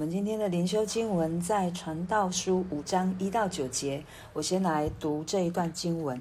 我们今天的灵修经文在《传道书》五章一到九节。我先来读这一段经文：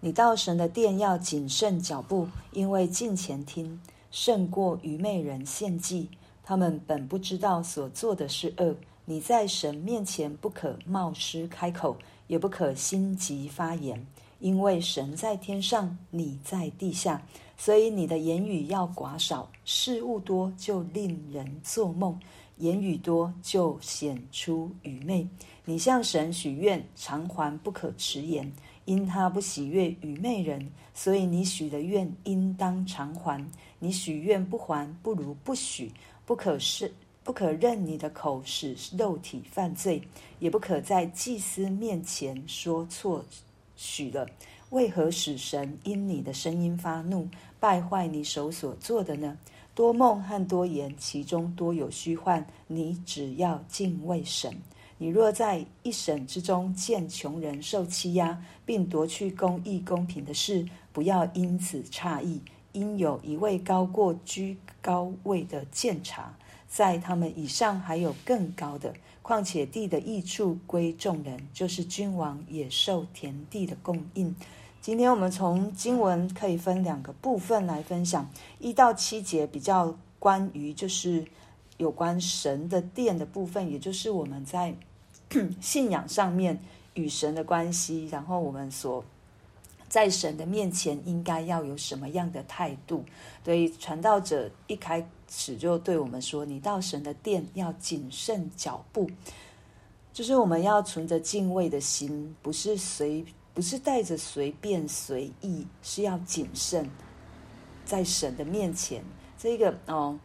你到神的殿要谨慎脚步，因为近前听胜过愚昧人献祭。他们本不知道所做的是恶。你在神面前不可冒失开口，也不可心急发言，因为神在天上，你在地下，所以你的言语要寡少。事物多就令人做梦。言语多就显出愚昧。你向神许愿偿还，不可迟延，因他不喜悦愚昧人，所以你许的愿应当偿还。你许愿不还，不如不许。不可是不可任你的口使肉体犯罪，也不可在祭司面前说错许了。为何使神因你的声音发怒，败坏你手所做的呢？多梦和多言，其中多有虚幻。你只要敬畏神。你若在一省之中见穷人受欺压，并夺去公义公平的事，不要因此诧异，因有一位高过居高位的鉴察，在他们以上还有更高的。况且地的益处归众人，就是君王也受田地的供应。今天我们从经文可以分两个部分来分享，一到七节比较关于就是有关神的殿的部分，也就是我们在 信仰上面与神的关系，然后我们所在神的面前应该要有什么样的态度。所以传道者一开始就对我们说：“你到神的殿要谨慎脚步，就是我们要存着敬畏的心，不是随。”不是带着随便随意，是要谨慎，在神的面前。这个哦，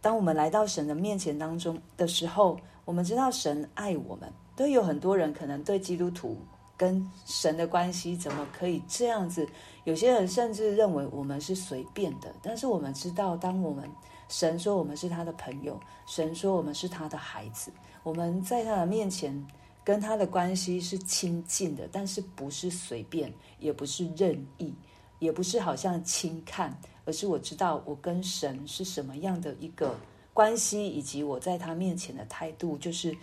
当我们来到神的面前当中的时候，我们知道神爱我们。都有很多人可能对基督徒跟神的关系怎么可以这样子？有些人甚至认为我们是随便的。但是我们知道，当我们神说我们是他的朋友，神说我们是他的孩子，我们在他的面前。跟他的关系是亲近的，但是不是随便，也不是任意，也不是好像轻看，而是我知道我跟神是什么样的一个关系，以及我在他面前的态度，就是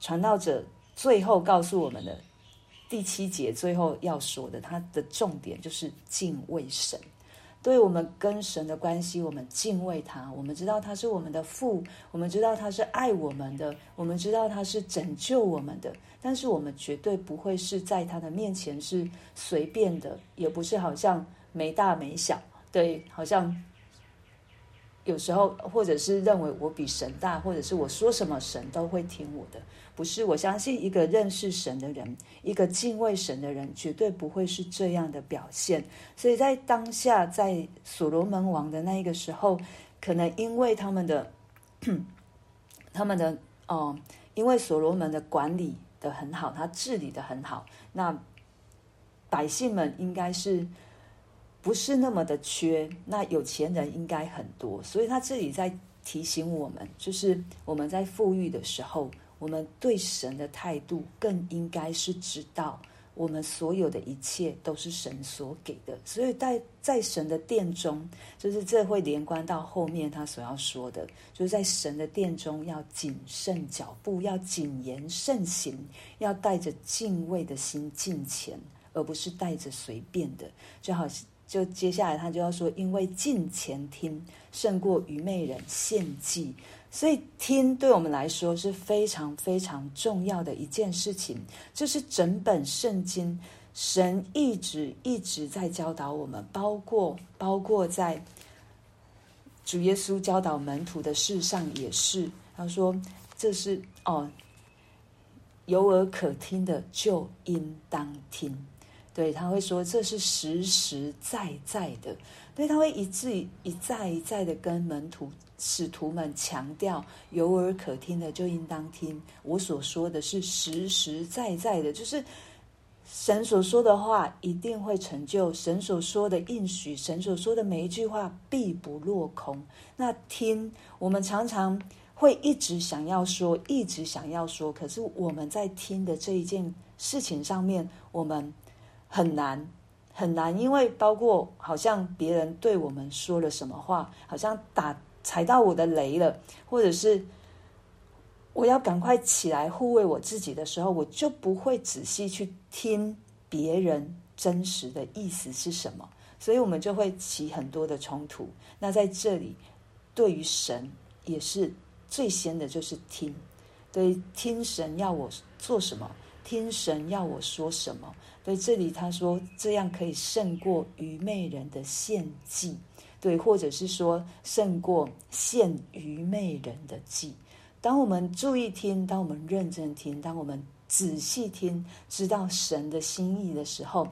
传道者最后告诉我们的第七节最后要说的，他的重点就是敬畏神。对我们跟神的关系，我们敬畏他，我们知道他是我们的父，我们知道他是爱我们的，我们知道他是拯救我们的。但是我们绝对不会是在他的面前是随便的，也不是好像没大没小，对，好像。有时候，或者是认为我比神大，或者是我说什么神都会听我的，不是。我相信一个认识神的人，一个敬畏神的人，绝对不会是这样的表现。所以在当下，在所罗门王的那一个时候，可能因为他们的，他们的哦，因为所罗门的管理的很好，他治理的很好，那百姓们应该是。不是那么的缺，那有钱人应该很多，所以他这里在提醒我们，就是我们在富裕的时候，我们对神的态度更应该是知道，我们所有的一切都是神所给的，所以在在神的殿中，就是这会连贯到后面他所要说的，就是在神的殿中要谨慎脚步，要谨言慎行，要带着敬畏的心进前，而不是带着随便的，就好像。就接下来他就要说，因为近前听胜过愚昧人献祭，所以听对我们来说是非常非常重要的一件事情。就是整本圣经，神一直一直在教导我们，包括包括在主耶稣教导门徒的事上也是。他说：“这是哦，有耳可听的就应当听。”对，他会说这是实实在在的，对，他会一字一再一再的跟门徒、使徒们强调，有耳可听的就应当听。我所说的是实实在在的，就是神所说的话一定会成就，神所说的应许，神所说的每一句话必不落空。那听，我们常常会一直想要说，一直想要说，可是我们在听的这一件事情上面，我们。很难，很难，因为包括好像别人对我们说了什么话，好像打踩到我的雷了，或者是我要赶快起来护卫我自己的时候，我就不会仔细去听别人真实的意思是什么，所以我们就会起很多的冲突。那在这里，对于神也是最先的就是听，对，听神要我做什么，听神要我说什么。所以，这里他说这样可以胜过愚昧人的献祭。对，或者是说胜过献愚昧人的祭。当我们注意听，当我们认真听，当我们仔细听，知道神的心意的时候，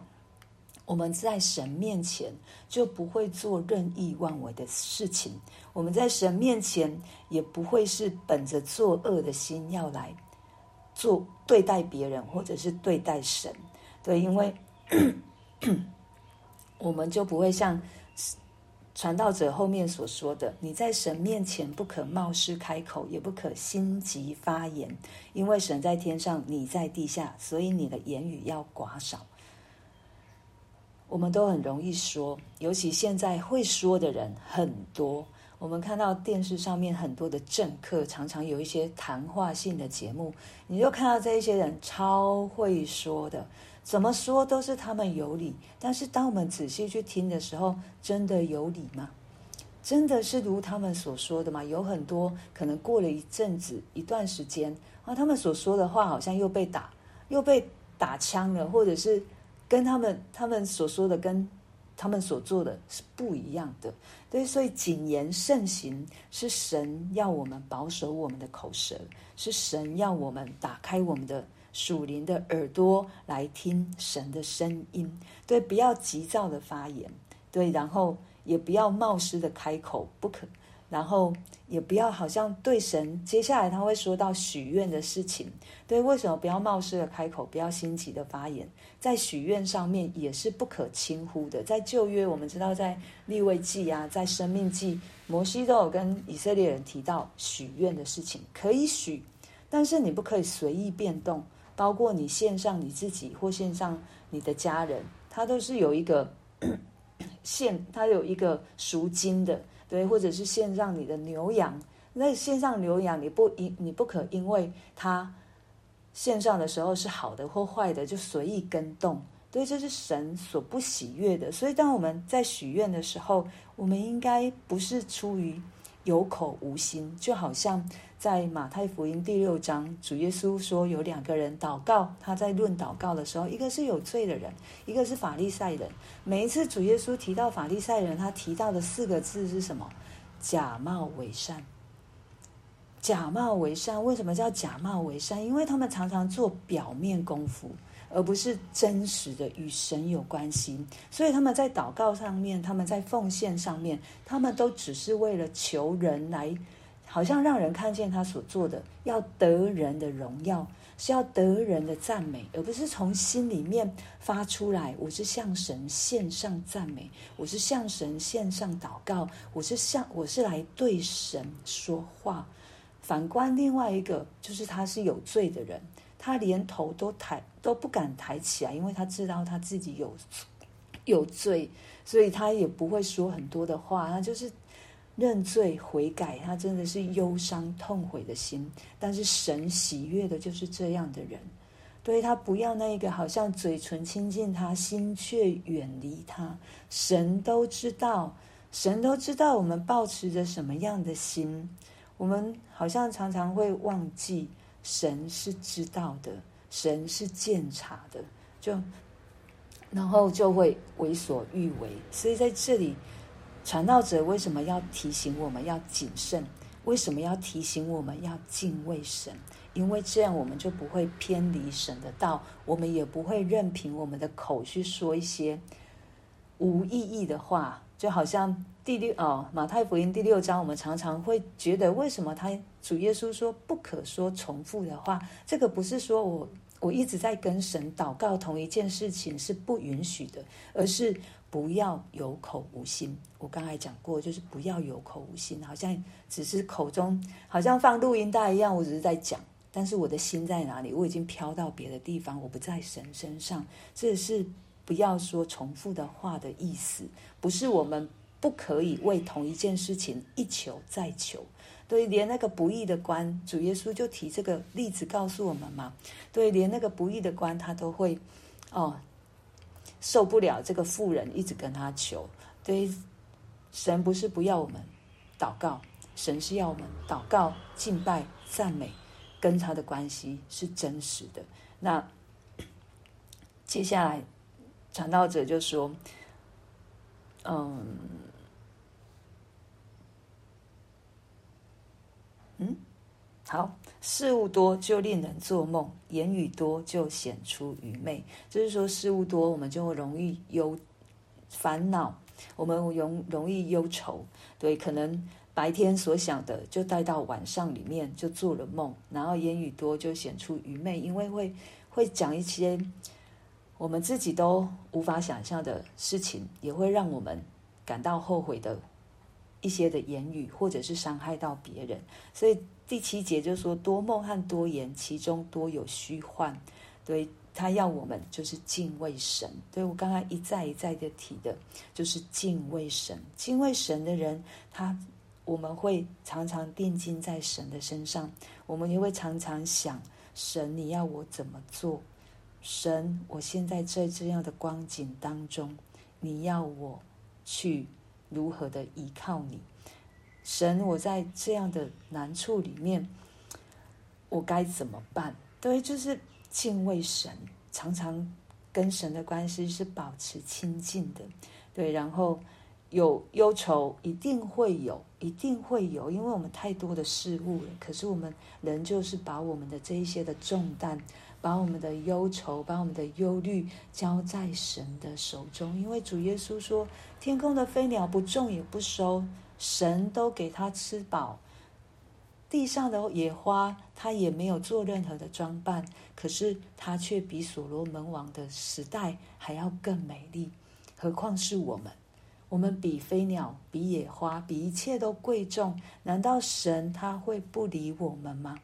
我们在神面前就不会做任意妄为的事情。我们在神面前也不会是本着作恶的心要来做对待别人，或者是对待神。对，因为 我们就不会像。传道者后面所说的：“你在神面前不可冒失开口，也不可心急发言，因为神在天上，你在地下，所以你的言语要寡少。”我们都很容易说，尤其现在会说的人很多。我们看到电视上面很多的政客，常常有一些谈话性的节目，你就看到这一些人超会说的。怎么说都是他们有理，但是当我们仔细去听的时候，真的有理吗？真的是如他们所说的吗？有很多可能过了一阵子、一段时间啊，他们所说的话好像又被打、又被打枪了，或者是跟他们他们所说的跟他们所做的是不一样的。对，所以谨言慎行是神要我们保守我们的口舌，是神要我们打开我们的。属灵的耳朵来听神的声音，对，不要急躁的发言，对，然后也不要冒失的开口，不可，然后也不要好像对神，接下来他会说到许愿的事情，对，为什么不要冒失的开口，不要心急的发言，在许愿上面也是不可轻忽的，在旧约我们知道，在立位记啊，在生命记，摩西都有跟以色列人提到许愿的事情，可以许，但是你不可以随意变动。包括你献上你自己或献上你的家人，他都是有一个 献，他有一个赎金的，对，或者是献上你的牛羊。那献上牛羊，你不因你不可因为他献上的时候是好的或坏的就随意更动，对，这是神所不喜悦的。所以，当我们在许愿的时候，我们应该不是出于有口无心，就好像。在马太福音第六章，主耶稣说有两个人祷告，他在论祷告的时候，一个是有罪的人，一个是法利赛人。每一次主耶稣提到法利赛人，他提到的四个字是什么？假冒伪善。假冒伪善，为什么叫假冒伪善？因为他们常常做表面功夫，而不是真实的与神有关系。所以他们在祷告上面，他们在奉献上面，他们都只是为了求人来。好像让人看见他所做的，要得人的荣耀，是要得人的赞美，而不是从心里面发出来。我是向神献上赞美，我是向神献上祷告，我是向我是来对神说话。反观另外一个，就是他是有罪的人，他连头都抬都不敢抬起来，因为他知道他自己有有罪，所以他也不会说很多的话，他就是。认罪悔改，他真的是忧伤痛悔的心。但是神喜悦的就是这样的人，对，他不要那个好像嘴唇亲近他，心却远离他。神都知道，神都知道我们抱持着什么样的心。我们好像常常会忘记，神是知道的，神是鉴察的，就然后就会为所欲为。所以在这里。传道者为什么要提醒我们要谨慎？为什么要提醒我们要敬畏神？因为这样我们就不会偏离神的道，我们也不会任凭我们的口去说一些无意义的话。就好像第六哦，马太福音第六章，我们常常会觉得，为什么他主耶稣说不可说重复的话？这个不是说我我一直在跟神祷告同一件事情是不允许的，而是。不要有口无心。我刚才讲过，就是不要有口无心，好像只是口中好像放录音带一样，我只是在讲，但是我的心在哪里？我已经飘到别的地方，我不在神身上。这是不要说重复的话的意思，不是我们不可以为同一件事情一求再求。对，连那个不义的官，主耶稣就提这个例子告诉我们嘛。对，连那个不义的官，他都会哦受不了这个妇人一直跟他求。对，神不是不要我们祷告，神是要我们祷告、敬拜、赞美，跟他的关系是真实的。那接下来传道者就说：“嗯。”嗯，好，事物多就令人做梦，言语多就显出愚昧。就是说，事物多，我们就会容易忧烦恼，我们容容易忧愁。对，可能白天所想的，就带到晚上里面就做了梦。然后言语多就显出愚昧，因为会会讲一些我们自己都无法想象的事情，也会让我们感到后悔的。一些的言语，或者是伤害到别人，所以第七节就说多梦和多言，其中多有虚幻。对，他要我们就是敬畏神。对，我刚刚一再一再的提的，就是敬畏神。敬畏神的人，他我们会常常定睛在神的身上，我们也会常常想：神，你要我怎么做？神，我现在在这样的光景当中，你要我去。如何的依靠你，神？我在这样的难处里面，我该怎么办？对，就是敬畏神，常常跟神的关系是保持亲近的。对，然后有忧愁，一定会有，一定会有，因为我们太多的事物了。可是我们人就是把我们的这一些的重担。把我们的忧愁，把我们的忧虑交在神的手中，因为主耶稣说：“天空的飞鸟不种也不收，神都给他吃饱；地上的野花，他也没有做任何的装扮，可是他却比所罗门王的时代还要更美丽。何况是我们？我们比飞鸟，比野花，比一切都贵重。难道神他会不理我们吗？”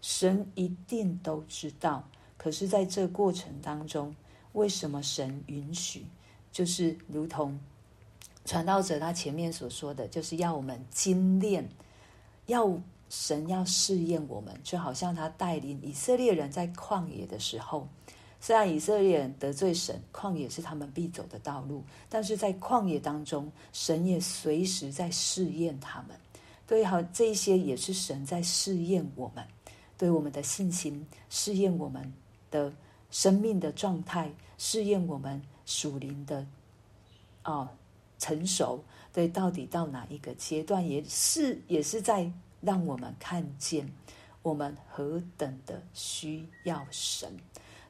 神一定都知道，可是在这过程当中，为什么神允许？就是如同传道者他前面所说的，就是要我们精炼，要神要试验我们，就好像他带领以色列人在旷野的时候，虽然以色列人得罪神，旷野是他们必走的道路，但是在旷野当中，神也随时在试验他们。对，好，这一些也是神在试验我们。对我们的信心，试验我们的生命的状态，试验我们属灵的、哦、成熟。对，到底到哪一个阶段，也是也是在让我们看见我们何等的需要神。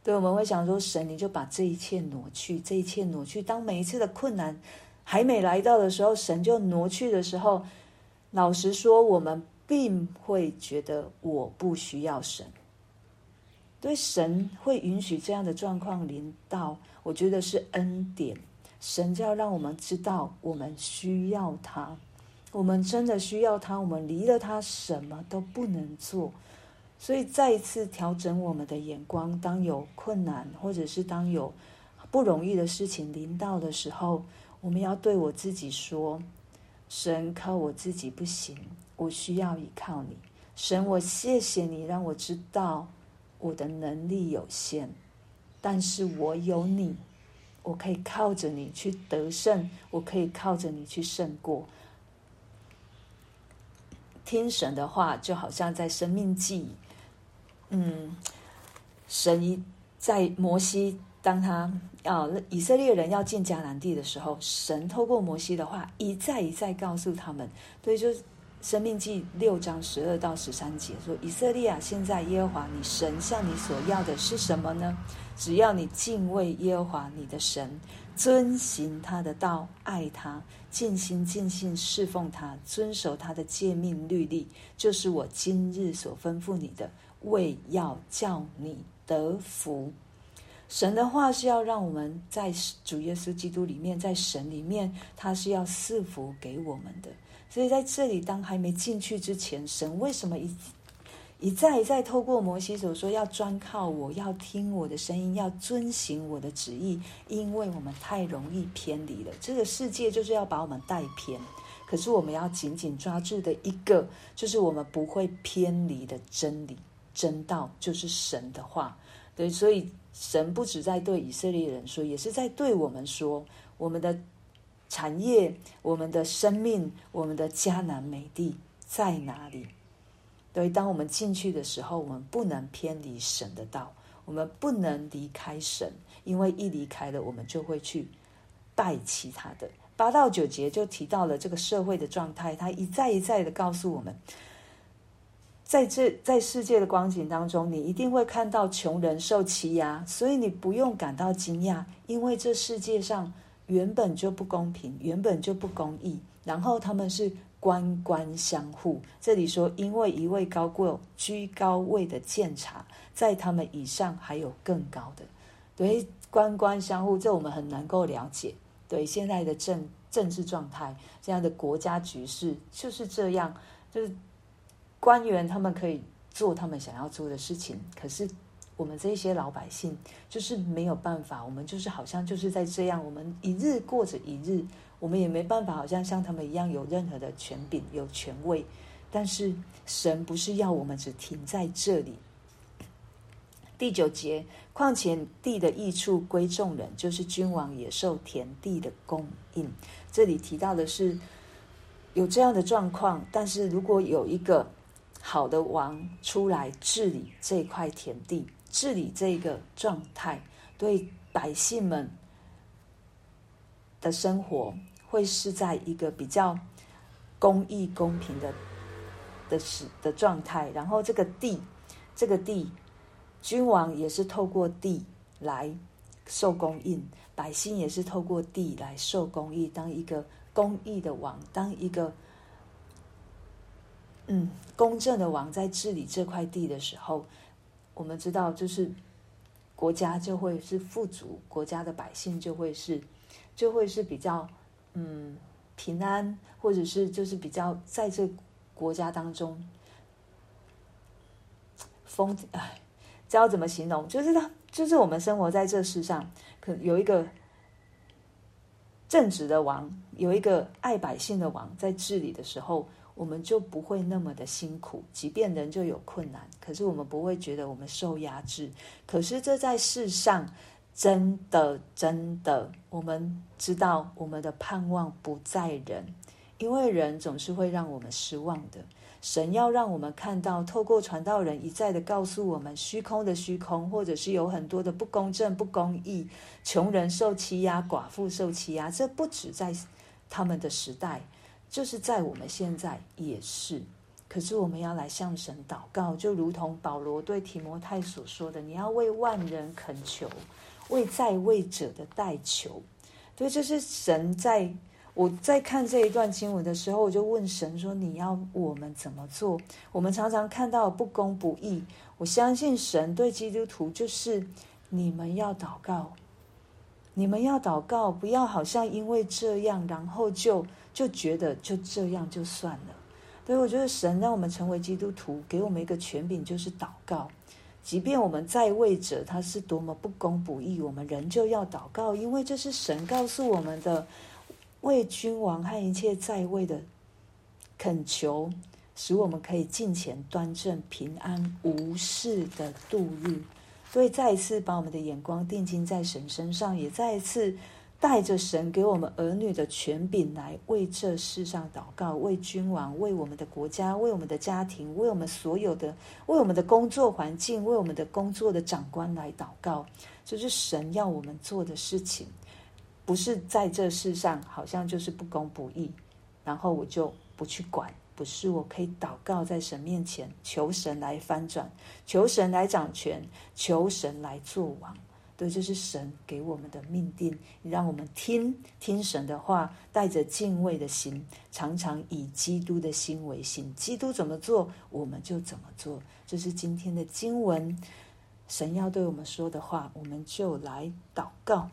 对，我们会想说，神，你就把这一切挪去，这一切挪去。当每一次的困难还没来到的时候，神就挪去的时候，老实说，我们。并会觉得我不需要神，对，神会允许这样的状况临到，我觉得是恩典。神就要让我们知道，我们需要他，我们真的需要他，我们离了他什么都不能做。所以再一次调整我们的眼光，当有困难或者是当有不容易的事情临到的时候，我们要对我自己说：神，靠我自己不行。我需要依靠你，神，我谢谢你让我知道我的能力有限，但是我有你，我可以靠着你去得胜，我可以靠着你去胜过。听神的话，就好像在生命记，嗯，神一在摩西当他啊以色列人要进迦南地的时候，神透过摩西的话一再一再告诉他们，对，就是。申命记六章十二到十三节说：“以色列啊，现在耶和华你神向你所要的是什么呢？只要你敬畏耶和华你的神，遵行他的道，爱他，尽心尽性侍奉他，遵守他的诫命律例，就是我今日所吩咐你的，为要叫你得福。神的话是要让我们在主耶稣基督里面，在神里面，他是要赐福给我们的。”所以在这里，当还没进去之前，神为什么一一再一再透过摩西所说，要专靠我，要听我的声音，要遵行我的旨意，因为我们太容易偏离了。这个世界就是要把我们带偏，可是我们要紧紧抓住的一个，就是我们不会偏离的真理、真道，就是神的话。对，所以神不止在对以色列人说，也是在对我们说，我们的产业、我们的生命、我们的迦南美地在哪里？所以，当我们进去的时候，我们不能偏离神的道，我们不能离开神，因为一离开了，我们就会去拜其他的。八到九节就提到了这个社会的状态，他一再一再的告诉我们，在这在世界的光景当中，你一定会看到穷人受欺压，所以你不用感到惊讶，因为这世界上原本就不公平，原本就不公义，然后他们是。官官相护，这里说，因为一位高过居高位的监察，在他们以上还有更高的。对，官官相护，这我们很能够了解。对，现在的政政治状态，现在的国家局势就是这样，就是官员他们可以做他们想要做的事情，可是我们这些老百姓就是没有办法，我们就是好像就是在这样，我们一日过着一日。我们也没办法，好像像他们一样有任何的权柄、有权位。但是神不是要我们只停在这里。第九节，况且地的益处归众人，就是君王也受田地的供应。这里提到的是有这样的状况，但是如果有一个好的王出来治理这块田地，治理这个状态，对百姓们。的生活会是在一个比较公义、公平的的时的状态，然后这个地，这个地，君王也是透过地来受供应，百姓也是透过地来受供应。当一个公义的王，当一个嗯公正的王在治理这块地的时候，我们知道，就是国家就会是富足，国家的百姓就会是。就会是比较，嗯，平安，或者是就是比较在这国家当中，风哎，知道怎么形容？就是他，就是我们生活在这世上，可有一个正直的王，有一个爱百姓的王在治理的时候，我们就不会那么的辛苦。即便人就有困难，可是我们不会觉得我们受压制。可是这在世上。真的，真的，我们知道我们的盼望不在人，因为人总是会让我们失望的。神要让我们看到，透过传道人一再的告诉我们，虚空的虚空，或者是有很多的不公正、不公义，穷人受欺压，寡妇受欺压。这不止在他们的时代，就是在我们现在也是。可是我们要来向神祷告，就如同保罗对提摩太所说的：“你要为万人恳求。”为在位者的代求，对，这是神在我在看这一段经文的时候，我就问神说：“你要我们怎么做？”我们常常看到不公不义，我相信神对基督徒就是你们要祷告，你们要祷告，不要好像因为这样，然后就就觉得就这样就算了。对，我觉得神让我们成为基督徒，给我们一个权柄，就是祷告。即便我们在位者他是多么不公不义，我们仍旧要祷告，因为这是神告诉我们的，为君王和一切在位的恳求，使我们可以尽前端正、平安无事的度日。所以再一次把我们的眼光定睛在神身上，也再一次。带着神给我们儿女的权柄来为这世上祷告，为君王，为我们的国家，为我们的家庭，为我们所有的，为我们的工作环境，为我们的工作的长官来祷告。这是神要我们做的事情，不是在这世上好像就是不公不义，然后我就不去管。不是，我可以祷告在神面前，求神来翻转，求神来掌权，求神来做王。对，这是神给我们的命定，让我们听听神的话，带着敬畏的心，常常以基督的心为心。基督怎么做，我们就怎么做。这是今天的经文，神要对我们说的话，我们就来祷告。